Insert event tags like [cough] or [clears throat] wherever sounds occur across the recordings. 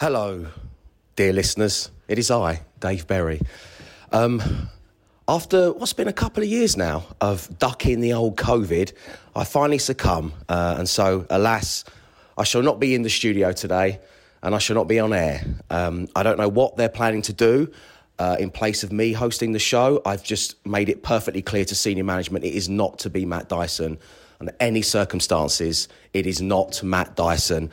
Hello, dear listeners. It is I, Dave Berry. Um, after what's been a couple of years now of ducking the old COVID, I finally succumb. Uh, and so, alas, I shall not be in the studio today and I shall not be on air. Um, I don't know what they're planning to do. Uh, in place of me hosting the show, I've just made it perfectly clear to senior management it is not to be Matt Dyson. Under any circumstances, it is not Matt Dyson.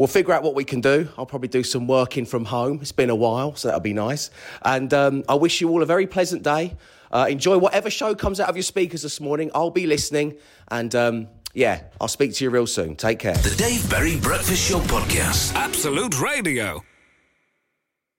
We'll figure out what we can do. I'll probably do some working from home. It's been a while, so that'll be nice. And um, I wish you all a very pleasant day. Uh, enjoy whatever show comes out of your speakers this morning. I'll be listening. And um, yeah, I'll speak to you real soon. Take care. The Dave Berry Breakfast Show Podcast. Absolute Radio.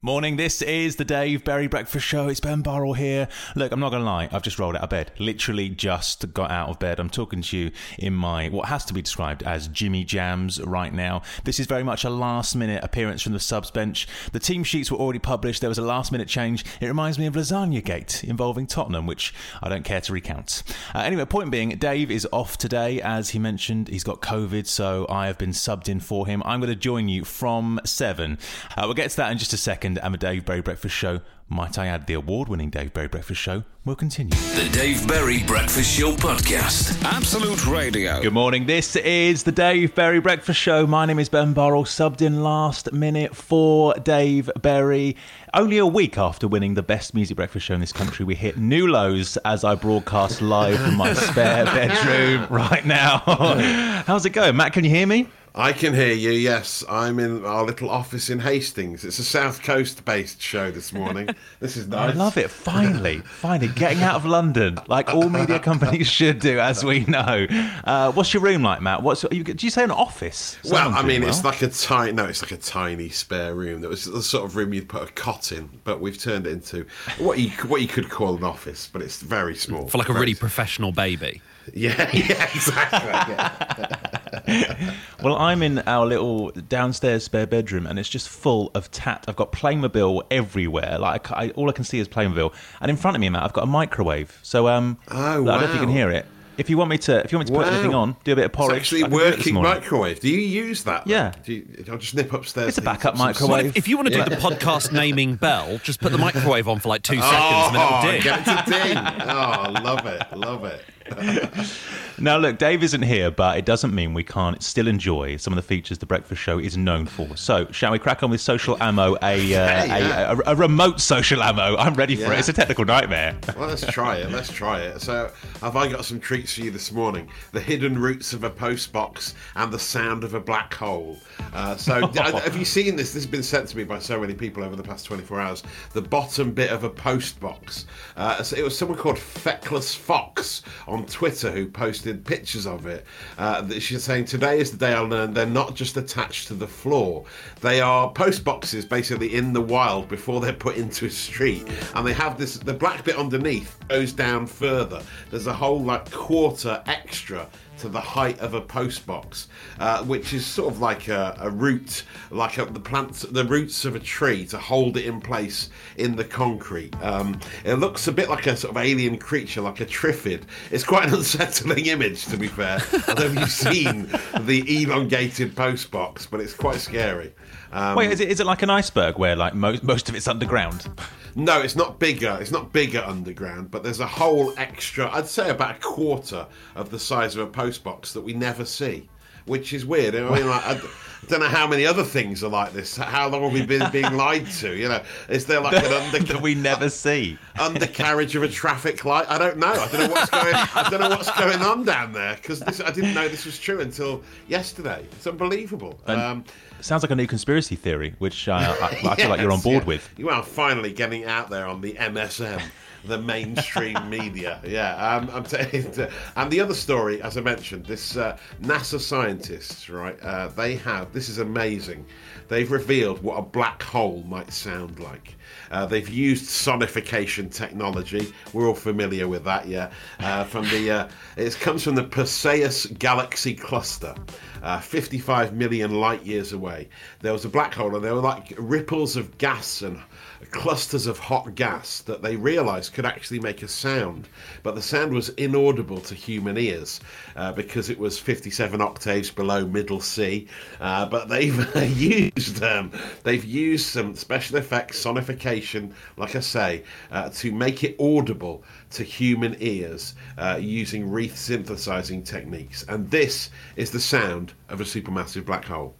Morning, this is the Dave Berry Breakfast Show. It's Ben Burrell here. Look, I'm not going to lie, I've just rolled out of bed. Literally just got out of bed. I'm talking to you in my, what has to be described as Jimmy Jams right now. This is very much a last minute appearance from the subs bench. The team sheets were already published. There was a last minute change. It reminds me of Lasagna Gate involving Tottenham, which I don't care to recount. Uh, anyway, point being, Dave is off today. As he mentioned, he's got COVID, so I have been subbed in for him. I'm going to join you from 7. Uh, we'll get to that in just a second and the Dave Berry Breakfast Show. Might I add, the award winning Dave Berry Breakfast Show will continue. The Dave Berry Breakfast Show Podcast. Absolute Radio. Good morning. This is the Dave Berry Breakfast Show. My name is Ben Burrell, subbed in last minute for Dave Berry. Only a week after winning the best music breakfast show in this country, we hit new lows as I broadcast live from my spare [laughs] bedroom right now. [laughs] How's it going? Matt, can you hear me? I can hear you, yes. I'm in our little office in Hastings. It's a South Coast based show this morning. [laughs] This is nice. I love it. Finally, finally getting out of London, like all media [laughs] companies should do, as we know. Uh, what's your room like, Matt? What's you, do you say an office? Well, I mean, doing it's like a tiny no, it's like a tiny spare room. That was the sort of room you'd put a cot in, but we've turned it into what you what you could call an office, but it's very small. for like a really professional baby. [laughs] yeah, yeah, exactly. yeah. [laughs] Well, I'm in our little downstairs spare bedroom, and it's just full of tat. I've got Playmobil everywhere. Like, I, all I can see is Playmobil, and in front of me, Matt, I've got a microwave. So, um, Oh, I don't know if you can hear it. If you want me to, if you want me to put Wow. anything on, do a bit of It's porridge. actually I do working microwave. Do you use that? Yeah. Do you, I'll just nip upstairs. It's a backup microwave. soup. If you want to do the podcast [laughs] naming bell, just put the microwave on for like two seconds and then Oh, it'll ding. get it to ding. Oh, love it, love it. [laughs] Now, look, Dave isn't here, but it doesn't mean we can't still enjoy some of the features the Breakfast Show is known for. So, shall we crack on with social ammo? A, uh, [laughs] yeah. a, a, a remote social ammo. I'm ready for Yeah. it. It's a technical nightmare. Well, let's try it. Let's try it. So, have I got some treats for you this morning? The hidden roots of a post box and the sound of a black hole. Uh, so, [laughs] have you seen this? This has been sent to me by so many people over the past 24 hours. The bottom bit of a post box. Uh, so it was someone called Feckless Fox on Twitter who posted pictures of it. Uh, she's saying, Today is the day I learned they're not just attached to the floor, they are post boxes basically in the wild before they're put into a street. And they have this, the black bit underneath goes down further. There's a whole like quarter extra to the height of a post box, uh, which is sort of like a, a root, like a, the plants, the roots of a tree to hold it in place in the concrete. Um, it looks a bit like a sort of alien creature, like a triffid. It's quite an [laughs] unsettling image, to be fair. I don't know if you've seen the elongated post box, but it's quite scary. Um, Wait, is it, is it like an iceberg where like most most of it's underground? No, it's not bigger. It's not bigger underground, but there's a whole extra. I'd say about a quarter of the size of a post box that we never see, which is weird. I mean, like, I, don't know how many other things are like this. How long have we been [laughs] being lied to? You know, is there like an under, that [laughs] we never see. undercarriage of a traffic light? I don't know. I don't know what's going. I don't know what's going on down there because I didn't know this was true until yesterday. It's unbelievable. Um, Sounds like a new conspiracy theory, which uh, I, I feel like you're [laughs] on board yeah. with. You are finally getting out there on the MSM, the mainstream media. Yeah, um, I'm saying. [laughs] And the other story, as I mentioned, this uh, NASA scientists, right? Uh, they have. This is amazing. They've revealed what a black hole might sound like. Uh, they've used sonification technology. We're all familiar with that, yeah. Uh, from the, uh, it comes from the Perseus Galaxy Cluster, uh, 55 million light years away there was a black hole, and there were like ripples of gas and clusters of hot gas that they realised could actually make a sound, but the sound was inaudible to human ears uh, because it was 57 octaves below middle C. Uh, but they've [laughs] used um, they've used some special effects, sonification, like I say, uh, to make it audible to human ears uh, using re-synthesizing techniques, and this is the sound of a supermassive black hole.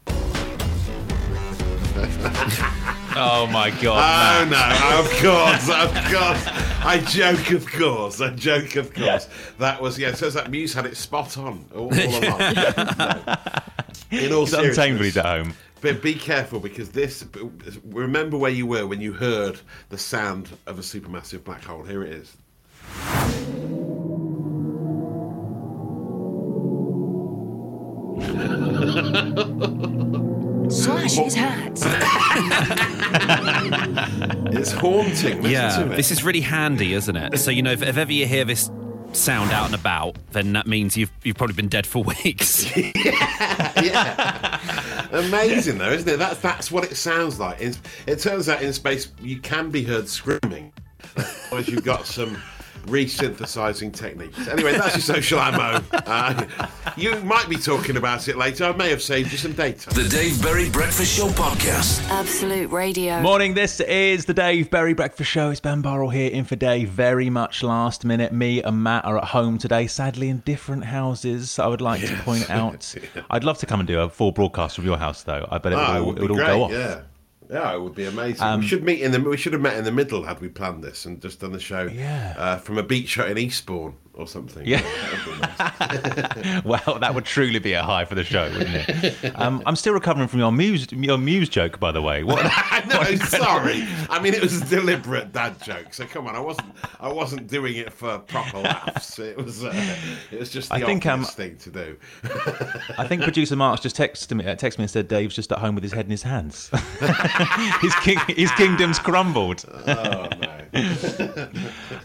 [laughs] Oh my god. Oh no! Of course, of course. I joke, of course. I joke, of course. That was yeah. So that Muse had it spot on all, all along. [laughs] No. In all seriousness, at home. but be careful because this. Remember where you were when you heard the sound of a supermassive black hole. Here it is. [laughs] Slash his hat. [laughs] It's haunting. Listen Yeah, to it. this is really handy, isn't it? So you know, if, if ever you hear this sound out and about, then that means you've you've probably been dead for [laughs] weeks. [laughs] Yeah. Amazing though, isn't it? That's that's what it sounds like. In, it turns out in space you can be heard screaming, as you've got some re-synthesizing techniques. Anyway, that's your social ammo. Uh, you might be talking about it later. I may have saved you some data. The Dave Berry Breakfast Show Podcast. Absolute Radio. Morning, this is the Dave Berry Breakfast Show. It's Ben Burrell here in for Dave. Very much last minute. Me and Matt are at home today, sadly in different houses. I would like to point out. [laughs] I'd love to come and do a full broadcast from your house, though. I bet it would, Ah, all, it would it would all great. go off. Yeah. Yeah, it would be amazing. Um, we should meet in the. We should have met in the middle had we planned this and just done the show. Yeah. Uh, from a beach hut in Eastbourne or something. Yeah. That would be nice. Well, that would truly be a high for the show, wouldn't it? Um, I'm still recovering from your muse, your muse joke, by the way. [laughs] What, no, [laughs] sorry. I mean, it was a deliberate dad joke. So come on, I wasn't. I wasn't doing it for proper laughs. It was. Uh, it was just the I think, um, thing to do. [laughs] I think producer Mark's just texted me, uh, texted me and said Dave's just at home with his head in his hands. his, king, his kingdom's crumbled. Oh no. [laughs]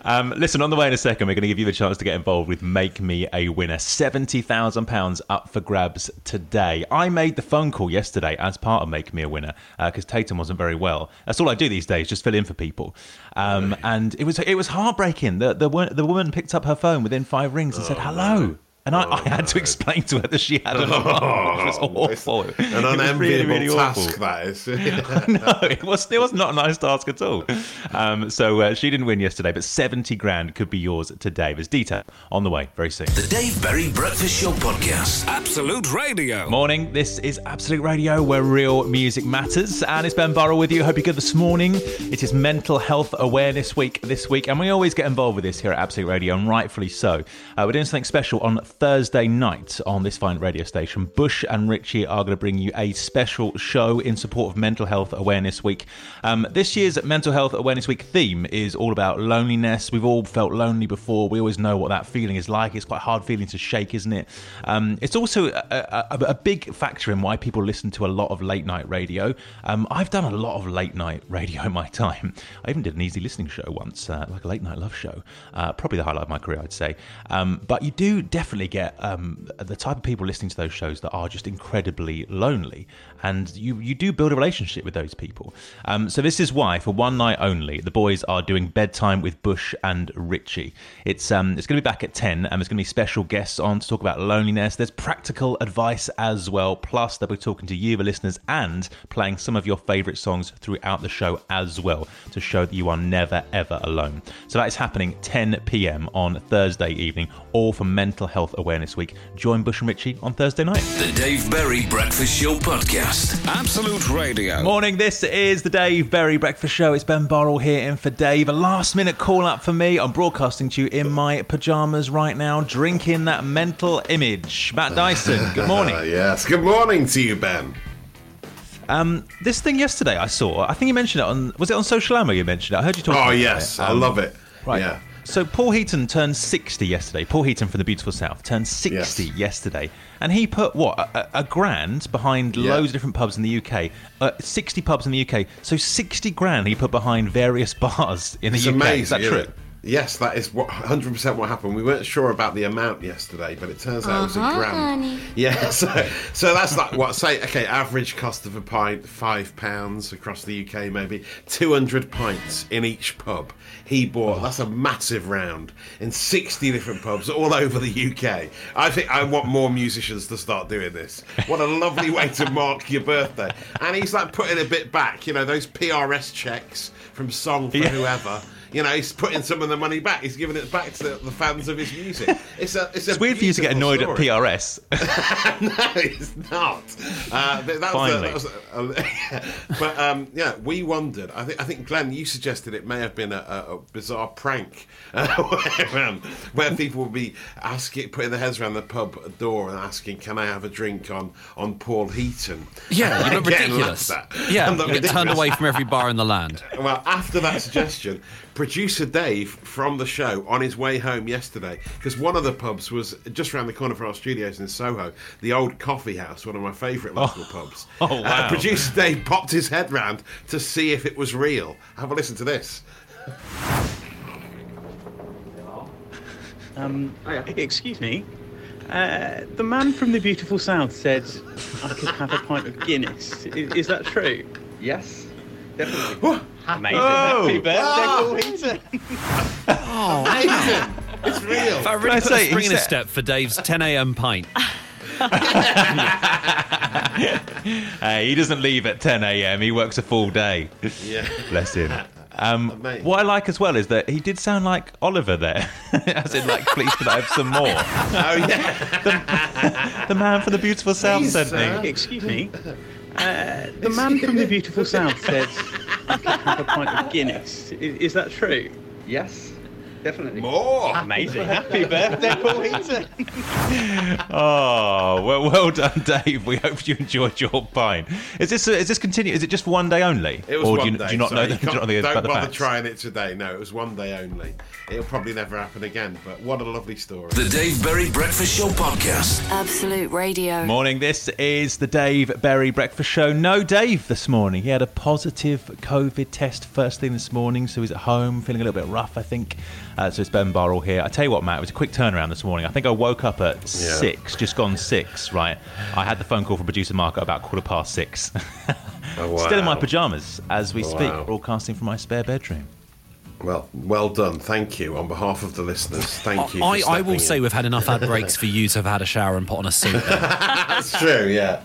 Um, listen, on the way in a second, we're going to give you the chance to get involved with Make Me a Winner. £70,000 up for grabs today. I made the phone call yesterday as part of Make Me a Winner because Tatum wasn't very well. That's all I do these days, just fill in for people. Um, and it was it was heartbreaking. The, the, the woman picked up her phone within five rings and said, hello. And I, I had to explain to her that she had a [laughs] mum, which was awful. An It unenviable really, really task awful. that is. [laughs] [laughs] no, it was it was not a nice task at all. Um, so uh, she didn't win yesterday, but seventy grand could be yours today. There's detail on the way very soon. The Dave Berry Breakfast Show Podcast. Absolute Radio. Morning, this is Absolute Radio where real music matters. And it's Ben Burrell with you. Hope you're good this morning. It is Mental Health Awareness Week this week, and we always get involved with this here at Absolute Radio, and rightfully so. Uh, we're doing something special on Thursday night on this fine radio station. Bush and Richie are going to bring you a special show in support of Mental Health Awareness Week. Um, this year's Mental Health Awareness Week theme is all about loneliness. We've all felt lonely before. We always know what that feeling is like. It's quite a hard feeling to shake, isn't it? Um, it's also a, a, a big factor in why people listen to a lot of late night radio. Um, I've done a lot of late night radio in my time. I even did an easy listening show once, uh, like a late night love show. Uh, probably the highlight of my career, I'd say. Um, but you do definitely get um, the type of people listening to those shows that are just incredibly lonely, and you you do build a relationship with those people. Um, so this is why, for one night only, the boys are doing bedtime with Bush and Richie. It's um it's going to be back at ten, and there's going to be special guests on to talk about loneliness. There's practical advice as well. Plus, they'll be talking to you, the listeners, and playing some of your favourite songs throughout the show as well to show that you are never ever alone. So that is happening 10 p.m. on Thursday evening, all for Mental Health Awareness Week. Join Bush and Richie on Thursday night. The Dave Berry Breakfast Show Podcast. Absolute Radio. Morning, this is the Dave Berry Breakfast Show. It's Ben Burrell here in for Dave. A last minute call up for me. I'm broadcasting to you in my pajamas right now, drinking that mental image. Matt Dyson, good [laughs] morning. Yes. Good morning to you, Ben. Um, this thing yesterday I saw, I think you mentioned it on, was it on Social Ammo you mentioned it? I heard you talking Oh about yes, it. I Um, love it. Right. Yeah. So Paul Heaton turned 60 yesterday. Paul Heaton from the beautiful South turned 60 Yes. yesterday. And he put, what, a, a grand behind Yeah. loads of different pubs in the UK. Uh, 60 pubs in the UK. So 60 grand he put behind various [laughs] bars in the It's UK. amazing. Is that true? it? Yes, that is what 100% what happened. We weren't sure about the amount yesterday, but it turns out it was a Uh-huh, grand. honey. Yeah, [laughs] so so that's like what say okay, average cost of a pint five pounds across the UK, maybe two hundred pints in each pub. He bought that's a massive round in sixty different pubs all over the UK. I think I want more musicians to start doing this. What a lovely way to mark your birthday! And he's like putting a bit back, you know, those PRS checks from Song for Yeah. whoever. You know, he's putting some of the money back. He's giving it back to the, the fans of his music. It's a it's, a It's weird for you to get annoyed story. [laughs] at PRS. no, it's not. Uh, but that Finally. was, a, that was a, [laughs] but um, yeah, we wondered. I think I think Glenn, you suggested it may have been a, a, a bizarre prank uh, [laughs] where, um, where people would be asking, putting their heads around the pub door and asking, "Can I have a drink on on Paul Heaton?" Yeah, you look ridiculous. Yeah, you look get turned away from every bar in the land. Well, after that suggestion, producer Dave from the show on his way home yesterday, because one of the pubs was just around the corner from our studios in Soho, the old coffee house, one of my favourite local pubs. [laughs] Oh, Uh, producer Dave popped his head round to see if it was real. Have a listen to this. Um, excuse me. Uh, the man from the beautiful south said I could have a pint of Guinness. Is, is that true? Yes, definitely. Amazing. Oh! Happy birthday, Paul Heaton. [laughs] Amazing! it's real. If I really I put say, a spring in a step for Dave's 10 a.m. pint. [laughs] Uh, he doesn't leave at 10 a.m. He works a full day. Yeah. Bless him. Um, what I like as well is that he did sound like Oliver there, [laughs] as in like, please could I have some more? Oh yeah. The man from the beautiful south Please, sent sir. me. Excuse me. Uh, the man from the beautiful south said I could have [laughs] a pint of Guinness. Is, is that true? Yes, definitely. More. Amazing. [laughs] Happy birthday, Paul Heaton. [laughs] Oh, well, well done, Dave. We hope you enjoyed your pint. Is this is this continue? Is it just one day only, It was or one do you, day. do you not so know? The, do you can't- not know the, don't the bother facts? trying it today. No, it was one day only. It'll probably never happen again. But what a lovely story. The Dave Berry Breakfast Show Podcast. Absolute Radio. Morning, this is the Dave Berry Breakfast Show. No Dave this morning. He had a positive COVID test first thing this morning, so he's at home feeling a little bit rough, I think. Uh, so it's Ben Burrell here. I tell you what, Matt, it was a quick turnaround this morning. I think I woke up at six, just gone six, right? I had the phone call from producer Mark at about quarter past six. [laughs] Oh, Still in my pajamas as we speak, Wow. broadcasting from my spare bedroom. Well, well done. Thank you on behalf of the listeners. Thank you. I, I will in. say we've had enough ad breaks for you to have had a shower and put on a suit. [laughs] That's true. Yeah.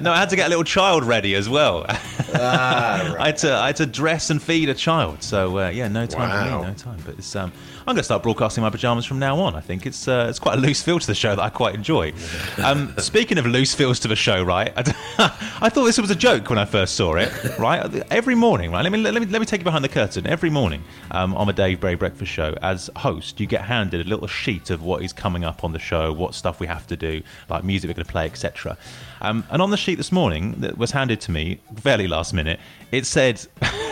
No, I had to get a little child ready as well. [laughs] Ah, [laughs] I had to I had to dress and feed a child. So uh, yeah, no time for me, no time. But it's, um, I'm going to start broadcasting my pajamas from now on. I think it's uh, it's quite a loose feel to the show that I quite enjoy. [laughs] Um, speaking of loose feels to the show, right? I, [laughs] I thought this was a joke when I first saw it. Right, every morning, right? Let me let me let me take you behind the curtain. Every morning um, on the Dave Berry Breakfast Show, as host, you get handed a little sheet of what is coming up on the show, what stuff we have to do, like music we're going to play, etc. Um, and on the sheet this morning that was handed to me fairly last minute, it said. [laughs]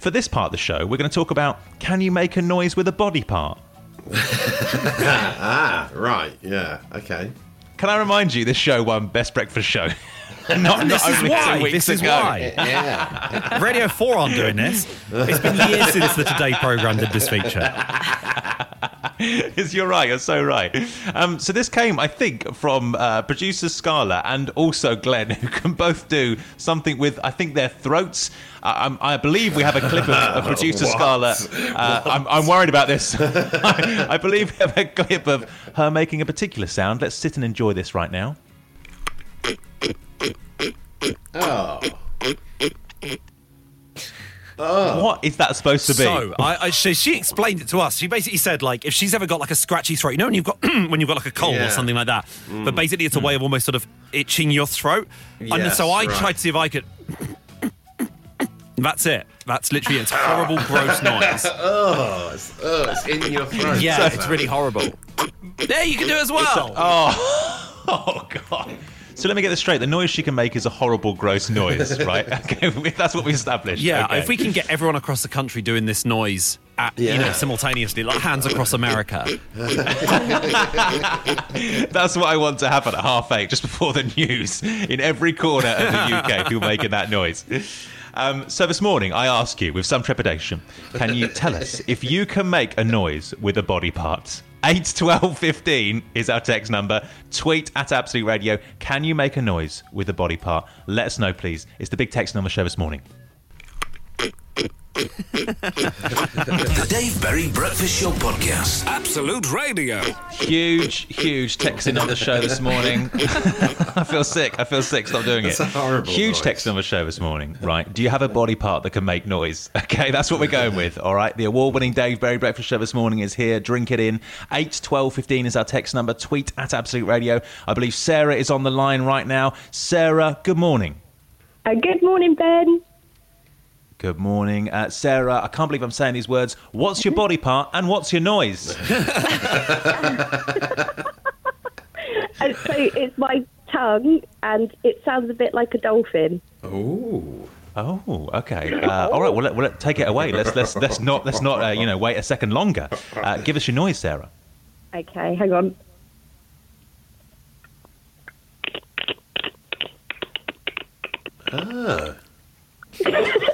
For this part of the show, we're going to talk about can you make a noise with a body part? ah, right. Yeah. Okay. Can I remind you, this show won Best Breakfast Show. [laughs] not, this not is only why. two weeks This is ago. why. Yeah. [laughs] Radio 4 aren't doing this. It's been years since the Today programme did this feature. [laughs] [laughs] Yes, you're right. You're so right. Um, so this came, I think, from uh, producer Scala and also Glenn, [laughs] who can both do something with, I think, their throats. I, believe we have a clip of, of [laughs] producer? Scala. Uh, I'm, I'm worried about this. I, I believe we have a clip of her making a particular sound. Let's sit and enjoy this right now. Oh. Oh. What is that supposed to be? So I, I, she, she explained it to us. She basically said like if she's ever got like a scratchy throat, you know when you've got [clears throat] when you've got like a cold or something like that. Mm. But basically it's a way of almost sort of itching your throat. and Yes, so I right. tried to see if I could. [coughs] That's it. That's literally it. It's a horrible, gross noise. [laughs] Oh, it's, oh, it's in your throat. Yeah, That it's really [laughs] horrible. [coughs] There, you can do it as well. Oh, [laughs] oh God. So let me get this straight. The noise she can make is a horrible, gross noise, [laughs] right? Okay, [laughs] that's what we established. Yeah, Okay. if we can get everyone across the country doing this noise, at, you know, simultaneously, like hands across America. [laughs] That's what I want to happen at half eight, just before the news, in every corner of the UK, people making that noise. Um, so this morning, I ask you with some trepidation, can you tell us if you can make a noise with a body part? 8 12 15 is our text number. Tweet at Absolute Radio. Can you make a noise with a body part? Let us know, please. It's the big text number show this morning. The [laughs] Dave Berry Breakfast Show Podcast. Absolute Radio. Huge, huge texting on the show this morning. [laughs] I feel sick. I feel sick. Stop doing That's it. a horrible Huge noise. text on the show this morning. Right. Do you have a body part that can make noise? [laughs] Okay, that's what we're going with. All right. The award winning Dave Berry Breakfast Show this morning is here. Drink it in. 8 12 15 is our text number. Tweet at Absolute Radio. I believe Sarah is on the line right now. Sarah, good morning. Uh, good morning, Ben. Good morning. Uh, Sarah, I can't believe I'm saying these words. What's your body part and what's your noise? [laughs] Uh, so it's my tongue, and it sounds a bit like a dolphin. Oh. Oh, okay. [laughs] Uh, all right. Well, let, well, let, take it away. Let's let's let's not let's not uh, you know wait a second longer. Uh, give us your noise, Sarah. Okay, hang on. Ah. [laughs]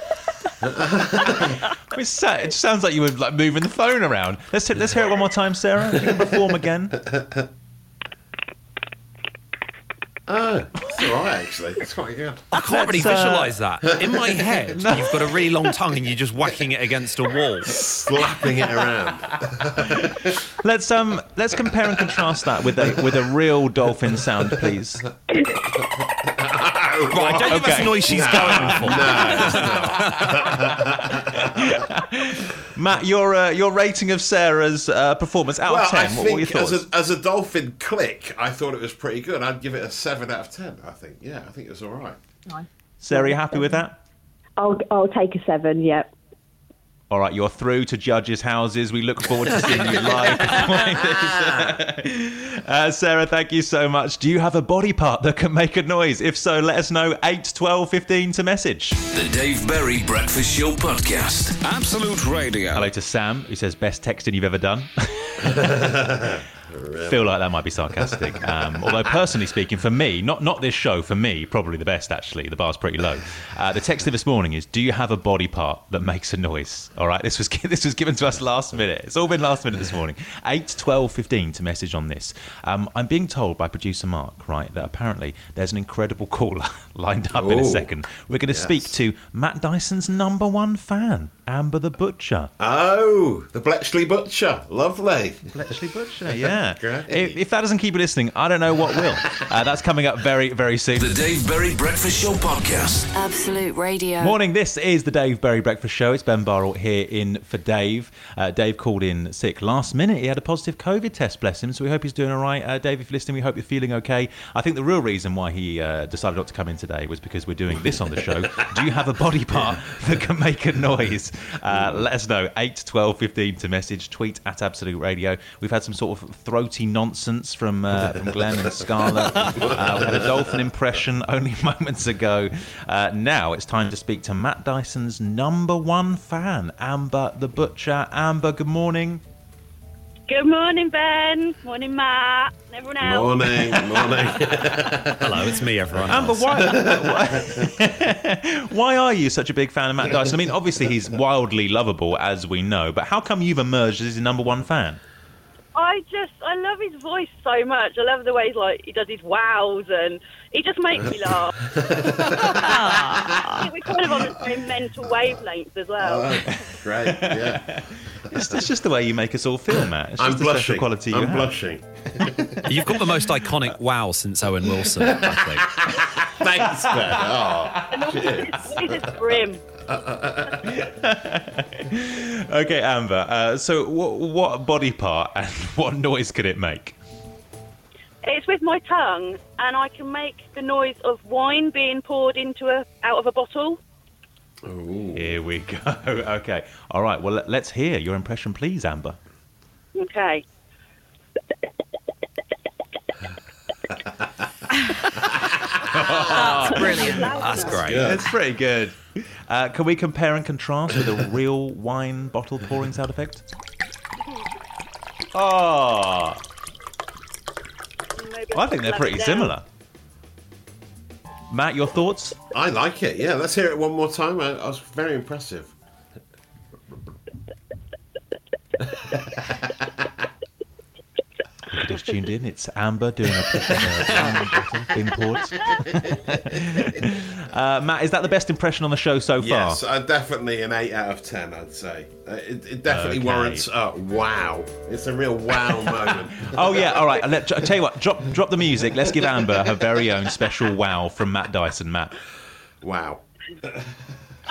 [laughs] It's sa- It sounds like you were like moving the phone around. Let's let's hear it one more time, Sarah. You can perform again. [laughs] Oh, it's all right, actually. It's quite good. I can't really Let's, uh, visualise that. In my [laughs] head, you've got a really long tongue and you're just whacking it against a wall. Slapping it around. Let's um let's compare and contrast that with a with a real dolphin sound, please. Right, I don't think that's the noise she's going for. [laughs] Matt, your uh, your rating of Sarah's uh, performance out well, of ten. I What were your think as thoughts? a, as a dolphin click, I thought it was pretty good. I'd give it a 7 out of 10, I think. Yeah, I think it was all right. Sarah, you happy with that? I'll I'll take a seven. Yep. All right, you're through to judges' houses. We look forward to seeing you live. [laughs] uh, Sarah, thank you so much. Do you have a body part that can make a noise? If so, let us know 8, 12, 15 to message. The Dave Berry Breakfast Show Podcast. Absolute Radio. Hello to Sam, who says, best texting you've ever done. [laughs] [laughs] Feel like that might be sarcastic. [laughs] Um, although, personally speaking, for me, not not this show, for me, probably the best actually. The bar's pretty low. Uh, the text of this morning is: Do you have a body part that makes a noise? All right, this was [laughs] this was given to us last minute. It's all been last minute this morning. 8, 12, 15 to message on this. Um, I'm being told by producer Mark, right, that apparently there's an incredible caller [laughs] lined up in a second. We're going to Yes. speak to Matt Dyson's number one fan, Amber the Butcher. Oh, the Bletchley Butcher. Lovely. Bletchley Butcher, yeah. [laughs] If, if that doesn't keep you listening, I don't know what will. Uh, that's coming up very, very soon. The Dave Berry Breakfast Show Podcast. Absolute Radio. Morning, this is the Dave Berry Breakfast Show. It's Ben Burrell here in for Dave. Uh, Dave called in sick last minute. He had a positive COVID test, bless him, so we hope he's doing all right. Uh, Dave, if you're listening, we hope you're feeling okay. I think the real reason why he uh, decided not to come in today was because we're doing this on the show. Do you have a body part [laughs] that can make a noise? Uh, let us know. 8, 12, 15 to message. Tweet at Absolute Radio. We've had some sort of throaty nonsense from, uh, from Glenn and Scarlett. Uh, we had a dolphin impression only [laughs] moments ago. Uh, now it's time to speak to Matt Dyson's number one fan, Amber the Butcher. Amber, good morning. Good morning, Ben. Morning, Matt. and Everyone else. Morning, morning. [laughs] Hello, it's me, everyone. Amber, else. why, why, [laughs] why are you such a big fan of Matt Dyson? I mean, obviously he's wildly lovable, as we know, but how come you've emerged as his number one fan? I just I love his voice so much. I love the way he's like he does his wows and he just makes me laugh. [laughs] We're kind of on the same mental wavelength as well. Oh, great. Yeah. [laughs] It's, it's just the way you make us all feel, Matt. It's I'm just a special blushing. quality you I'm have. blushing. [laughs] You've got the most iconic wow since Owen Wilson, I think. Thanks, Ben. Oh, and also cheers. his voice is grim. [laughs] Okay, Amber. Uh, so, what, what body part and [laughs] what noise could it make? It's with my tongue, and I can make the noise of wine being poured into a out of a bottle. Here we go. [laughs] Okay. All right. Well, let- let's hear your impression, please, Amber. Okay. That's brilliant. That's great. That's pretty good. Uh, can we compare and contrast with a real wine bottle pouring sound effect? Oh, Maybe I think they're pretty similar. Matt, your thoughts? I like it. Yeah, let's hear it one more time. I, I was very impressive. If you just tuned in, it's Amber doing a uh, [laughs] being [laughs] uh, Matt, is that the best impression on the show so far? Yes, uh, definitely an 8 out of 10, I'd say. Uh, it, it definitely Okay. warrants a wow. It's a real wow [laughs] moment. Oh yeah, all right. Let, I tell you what, drop drop the music. Let's give Amber her very own special wow from Matt Dyson. Matt, Wow.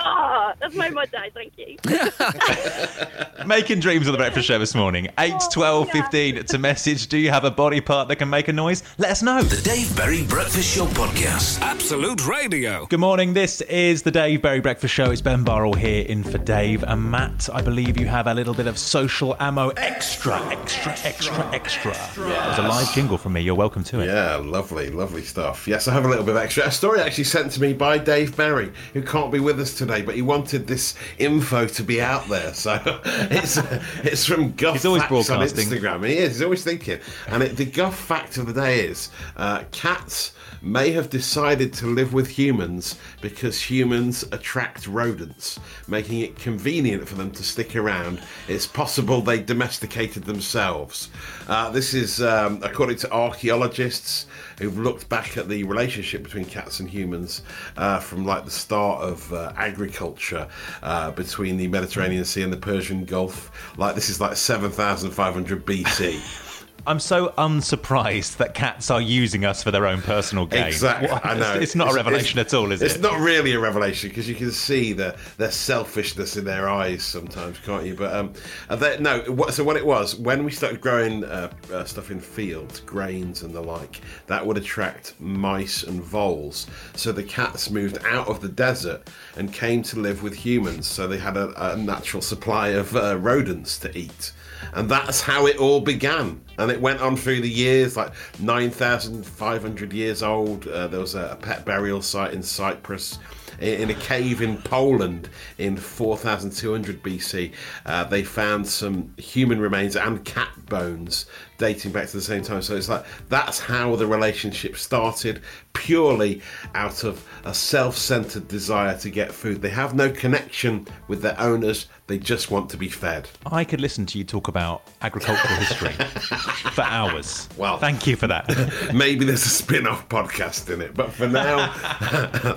Ah, that's made my day. Thank you. [laughs] making dreams on the breakfast show this morning. 8, 12, 15. It's a message. Do you have a body part that can make a noise? Let us know. The Dave Berry Breakfast Show podcast. Absolute Radio. Good morning. This is the Dave Berry Breakfast Show. It's Ben Burrell here in for Dave and Matt. I believe you have a little bit of social ammo extra, extra, extra, extra. There's a live jingle from me. You're welcome to it. Yeah, lovely, lovely stuff. Yes, I have a little bit of extra. A story actually sent to me by Dave Berry, who can't be with us today, but he wanted this info to be out there. So [laughs] it's it's from Guff He's always Facts on broadcasting. Instagram. He is. He's always thinking. And it, the Guff fact of the day is uh, cats may have decided to live with humans because humans attract rodents, making it convenient for them to stick around. It's possible they domesticated themselves. Uh, this is um, according to archaeologists who've looked back at the relationship between cats and humans uh, from like the start of uh, agriculture uh, between the Mediterranean Sea and the Persian Gulf. Like this is like 7,500 BC. [laughs] I'm so unsurprised that cats are using us for their own personal gain. Exactly, What? I know. It's, it's not a revelation at all, is it's it? not really a revelation because you can see the their selfishness in their eyes sometimes, can't you? But um, they, no. What, so what it was when we started growing uh, uh, stuff in fields, grains and the like, that would attract mice and voles. So the cats moved out of the desert and came to live with humans. So they had a, a natural supply of uh, rodents to eat. And that's how it all began. And it went on through the years, like 9,500 years old. Uh, there was a, a pet burial site in Cyprus. In a cave in Poland in 4200 BC, uh, they found some human remains and cat bones dating back to the same time. So it's like that's how the relationship started, purely out of a self centered desire to get food. They have no connection with their owners, they just want to be fed. I could listen to you talk about agricultural history [laughs] for hours. Well- thank you for that. [laughs] Maybe there's a spin off podcast in it, but for now,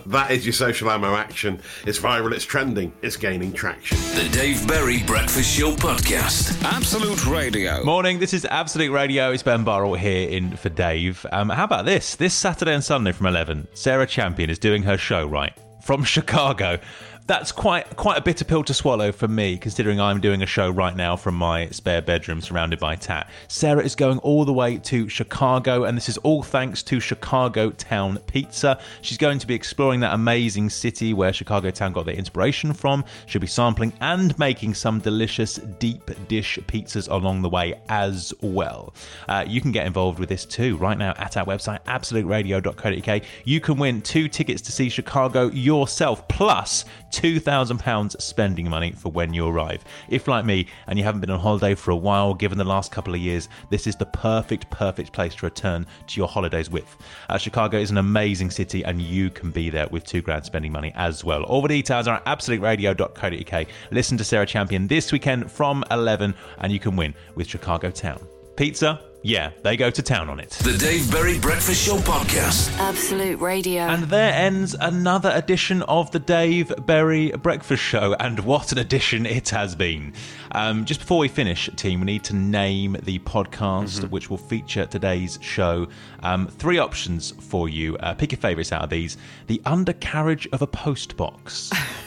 [laughs] that is your social ammo action. It's viral, it's trending, it's gaining traction. The Dave Berry Breakfast Show podcast. Absolute Radio. Morning, this is Absolute Radio. It's Ben Burrell here in for Dave. Um, how about this? This Saturday and Sunday from 11, Sarah Champion is doing her show, right? From [laughs] Chicago. That's quite quite a bitter pill to swallow for me, considering I'm doing a show right now from my spare bedroom surrounded by tat. Sarah is going all the way to Chicago, and this is all thanks to Chicago Town Pizza. She's going to be exploring that amazing city where Chicago Town got their inspiration from. She'll be sampling and making some delicious deep dish pizzas along the way as well. Uh, you can get involved with this too right now at our website, absoluteradio.co.uk. You can win two tickets to see Chicago yourself, plus £2,000 spending money for when you arrive. If, like me, and you haven't been on holiday for a while, given the last couple of years, this is the perfect, perfect place to return to your holidays with. Uh, Chicago is an amazing city, and you can be there with two grand spending money as well. All the details are at absoluteradio.co.uk. Listen to Sarah Champion this weekend from 11, and you can win with Chicago Town. Pizza? Yeah, they go to town on it. The Dave Berry Breakfast Show podcast. Absolute Radio. And there ends another edition of the Dave Berry Breakfast Show, and what an edition it has been. Um, just before we finish, team, we need to name the podcast which will feature today's show. Um, three options for you. Uh, pick your favourites out of these. The undercarriage of a postbox. [laughs]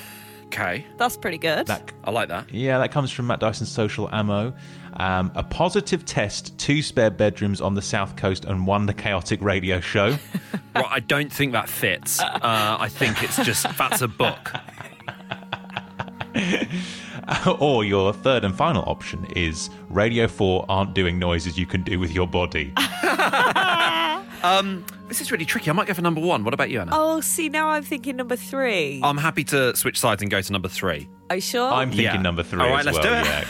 Okay. That's pretty good. That I like that. yeah, that comes from Matt Dyson's social ammo. Um, a positive test, two spare bedrooms on the south coast, and one the chaotic radio show. [laughs] Well, I don't think that fits. Uh, I think it's just that's a book. [laughs] or your third and final option is Radio 4 aren't doing noises you can do with your body. [laughs] Um, this is really tricky. I might go for number one. What about you, Anna? Oh, see, now I'm thinking number three. I'm happy to switch sides and go to number three. Are you sure? I'm thinking Yeah. number three All right, as let's well. do it.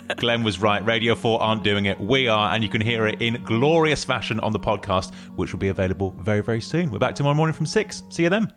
Yeah. [laughs] Glenn was right. Radio 4 aren't doing it. We are, and you can hear it in glorious fashion on the podcast, which will be available very, very soon. We're back tomorrow morning from 6. See you then.